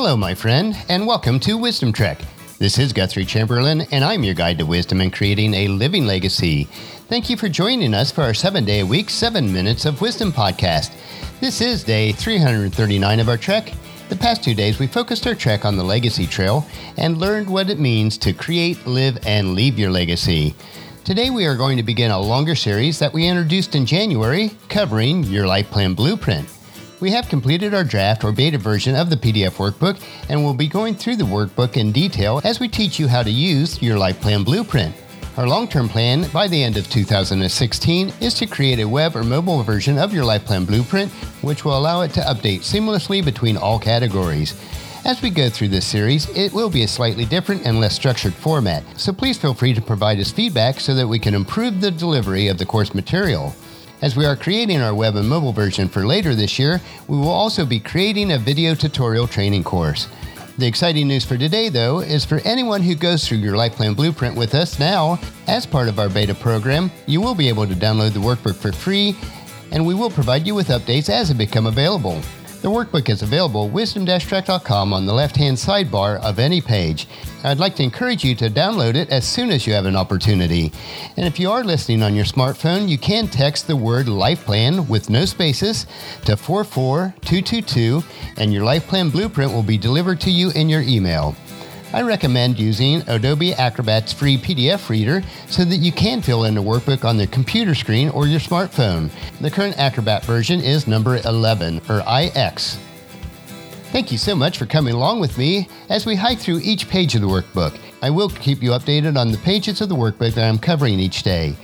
Hello, my friend, and welcome to Wisdom Trek. This is Guthrie Chamberlain, and I'm your guide to wisdom and creating a living legacy. Thank you for joining us for our seven day a week, seven minutes of wisdom podcast. This is day 339 of our trek. The past two days, we focused our trek on the Legacy Trail and learned what it means to create, live, and leave your legacy. Today, we are going to begin a longer series that we introduced in January covering your life plan blueprint. We have completed our draft or beta version of the PDF workbook and will be going through the workbook in detail as we teach you how to use your life plan blueprint. Our long term plan by the end of 2016 is to create a web or mobile version of your life plan blueprint, which will allow it to update seamlessly between all categories. As we go through this series, it will be a slightly different and less structured format, so please feel free to provide us feedback so that we can improve the delivery of the course material. As we are creating our web and mobile version for later this year, we will also be creating a video tutorial training course. The exciting news for today, though, is for anyone who goes through your Life Plan Blueprint with us now, as part of our beta program, you will be able to download the workbook for free, and we will provide you with updates as it become available. The workbook is available at wisdom-trek.com on the left-hand sidebar of any page. I'd like to encourage you to download it as soon as you have an opportunity. And if you are listening on your smartphone, you can text the word Life Plan with no spaces to 44222 and your Life Plan blueprint will be delivered to you in your email. I recommend using Adobe Acrobat's free PDF reader so that you can fill in the workbook on the computer screen or your smartphone. The current Acrobat version is number 11, or IX. Thank you so much for coming along with me as we hike through each page of the workbook. I will keep you updated on the pages of the workbook that I'm covering each day.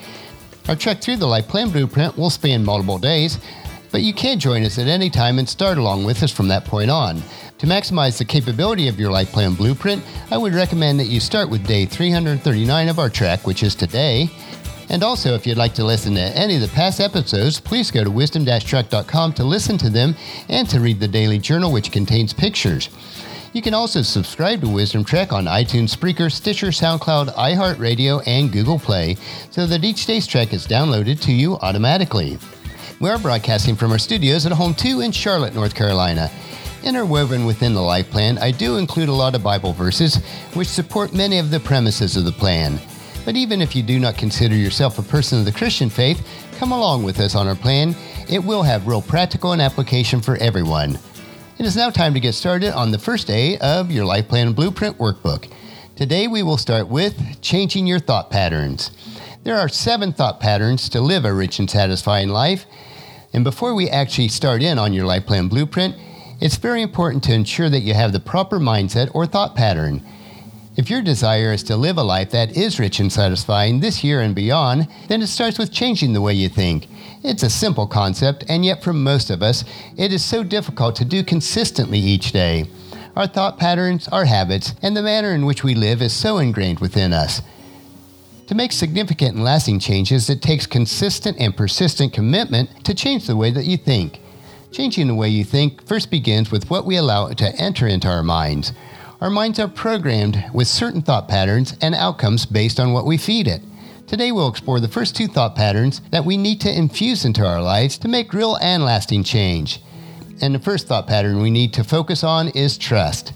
Our trek through the Life Plan Blueprint will span multiple days, but you can join us at any time and start along with us from that point on. To maximize the capability of your life plan blueprint, I would recommend that you start with day 339 of our trek, which is today. And also, if you'd like to listen to any of the past episodes, please go to wisdom trek.com to listen to them and to read the daily journal, which contains pictures. You can also subscribe to Wisdom Trek on iTunes, Spreaker, Stitcher, SoundCloud, iHeartRadio, and Google Play so that each day's track is downloaded to you automatically. We are broadcasting from our studios at Home 2 in Charlotte, North Carolina. Interwoven within the life plan, I do include a lot of Bible verses which support many of the premises of the plan. But even if you do not consider yourself a person of the Christian faith, come along with us on our plan. It will have real practical and application for everyone. It is now time to get started on the first day of your Life Plan Blueprint Workbook. Today we will start with changing your thought patterns. There are seven thought patterns to live a rich and satisfying life. And before we actually start in on your Life Plan Blueprint, it's very important to ensure that you have the proper mindset or thought pattern. If your desire is to live a life that is rich and satisfying this year and beyond, then it starts with changing the way you think. It's a simple concept, and yet for most of us, it is so difficult to do consistently each day. Our thought patterns, our habits, and the manner in which we live is so ingrained within us. To make significant and lasting changes, it takes consistent and persistent commitment to change the way that you think. Changing the way you think first begins with what we allow to enter into our minds. Our minds are programmed with certain thought patterns and outcomes based on what we feed it. Today, we'll explore the first two thought patterns that we need to infuse into our lives to make real and lasting change. And the first thought pattern we need to focus on is trust.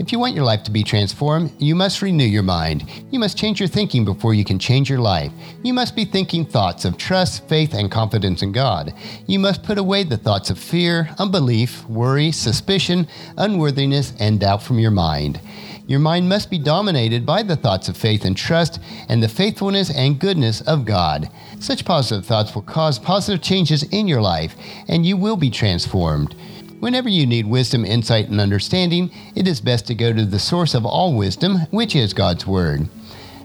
If you want your life to be transformed, you must renew your mind. You must change your thinking before you can change your life. You must be thinking thoughts of trust, faith, and confidence in God. You must put away the thoughts of fear, unbelief, worry, suspicion, unworthiness, and doubt from your mind. Your mind must be dominated by the thoughts of faith and trust and the faithfulness and goodness of God. Such positive thoughts will cause positive changes in your life, and you will be transformed. Whenever you need wisdom, insight, and understanding, it is best to go to the source of all wisdom, which is God's Word.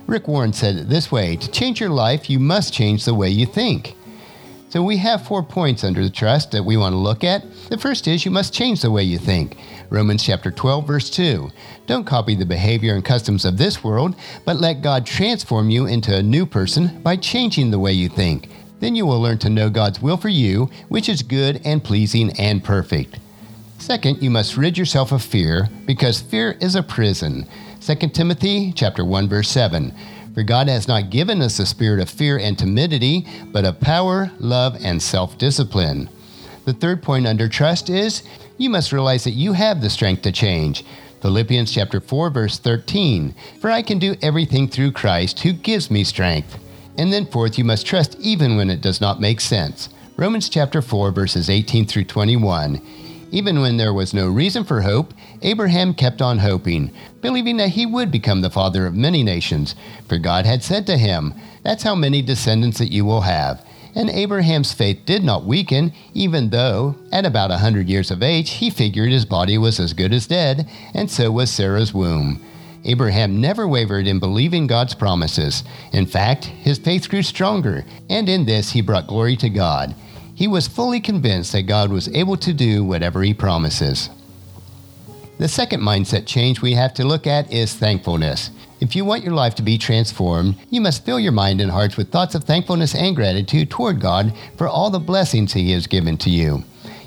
Rick Warren said it this way To change your life, you must change the way you think. So we have four points under the trust that we want to look at. The first is you must change the way you think. Romans chapter 12 verse 2. Don't copy the behavior and customs of this world, but let God transform you into a new person by changing the way you think. Then you will learn to know God's will for you, which is good and pleasing and perfect. Second, you must rid yourself of fear, because fear is a prison. 2 Timothy chapter 1 verse 7. For God has not given us a spirit of fear and timidity, but of power, love, and self-discipline. The third point under trust is you must realize that you have the strength to change. Philippians chapter 4 verse 13, for I can do everything through Christ who gives me strength. And then fourth, you must trust even when it does not make sense. Romans chapter 4 verses 18 through 21. Even when there was no reason for hope, Abraham kept on hoping, believing that he would become the father of many nations, for God had said to him, That's how many descendants that you will have. And Abraham's faith did not weaken, even though, at about a hundred years of age, he figured his body was as good as dead, and so was Sarah's womb. Abraham never wavered in believing God's promises. In fact, his faith grew stronger, and in this he brought glory to God. He was fully convinced that God was able to do whatever he promises. The second mindset change we have to look at is thankfulness. If you want your life to be transformed, you must fill your mind and hearts with thoughts of thankfulness and gratitude toward God for all the blessings He has given to you.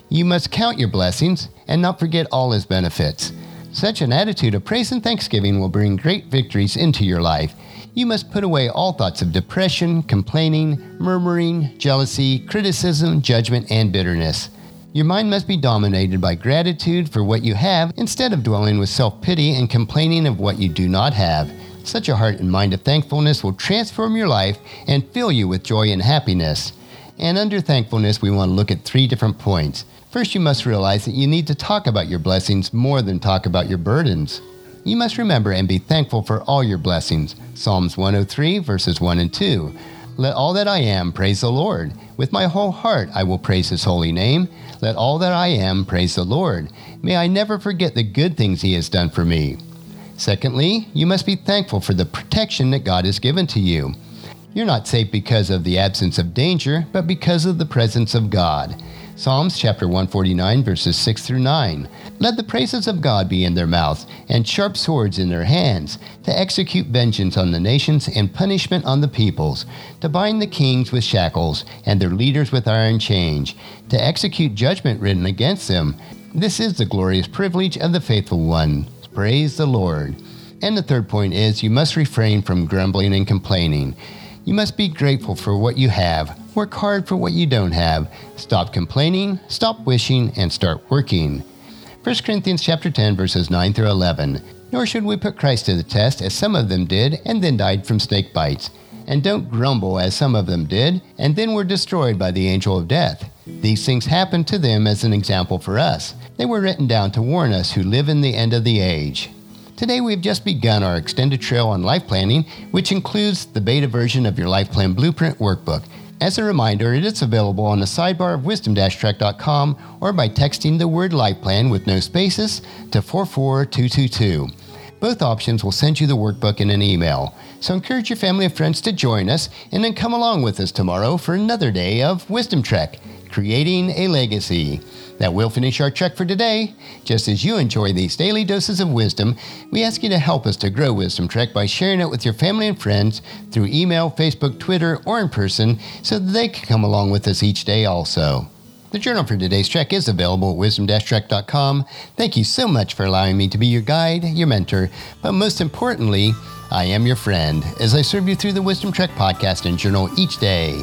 You must count your blessings and not forget all His benefits. Such an attitude of praise and thanksgiving will bring great victories into your life. You must put away all thoughts of depression, complaining, murmuring, jealousy, criticism, judgment, and bitterness. Your mind must be dominated by gratitude for what you have instead of dwelling with self pity and complaining of what you do not have. Such a heart and mind of thankfulness will transform your life and fill you with joy and happiness. And under thankfulness, we want to look at three different points. First, you must realize that you need to talk about your blessings more than talk about your burdens. You must remember and be thankful for all your blessings. Psalms 103, verses 1 and 2. Let all that I am praise the Lord. With my whole heart I will praise his holy name. Let all that I am praise the Lord. May I never forget the good things he has done for me. Secondly, you must be thankful for the protection that God has given to you. You're not safe because of the absence of danger, but because of the presence of God. Psalms chapter 149, verses 6 through 9. Let the praises of God be in their mouths, and sharp swords in their hands, to execute vengeance on the nations and punishment on the peoples, to bind the kings with shackles, and their leaders with iron chains, to execute judgment written against them. This is the glorious privilege of the faithful one. Praise the Lord. And the third point is you must refrain from grumbling and complaining. You must be grateful for what you have Work hard for what you don't have. Stop complaining, stop wishing, and start working. 1 Corinthians chapter 10 verses 9 through 11. Nor should we put Christ to the test as some of them did and then died from snake bites. And don't grumble as some of them did and then were destroyed by the angel of death. These things happened to them as an example for us. They were written down to warn us who live in the end of the age. Today we've just begun our extended trail on life planning, which includes the beta version of your Life Plan Blueprint workbook. As a reminder, it is available on the sidebar of wisdom-trek.com or by texting the word life plan with no spaces to 44222. Both options will send you the workbook in an email. So encourage your family and friends to join us and then come along with us tomorrow for another day of Wisdom Trek, creating a legacy. That will finish our trek for today. Just as you enjoy these daily doses of wisdom, we ask you to help us to grow Wisdom Trek by sharing it with your family and friends through email, Facebook, Twitter, or in person so that they can come along with us each day also. The journal for today's trek is available at wisdom-trek.com. Thank you so much for allowing me to be your guide, your mentor, but most importantly, I am your friend as I serve you through the Wisdom Trek podcast and journal each day.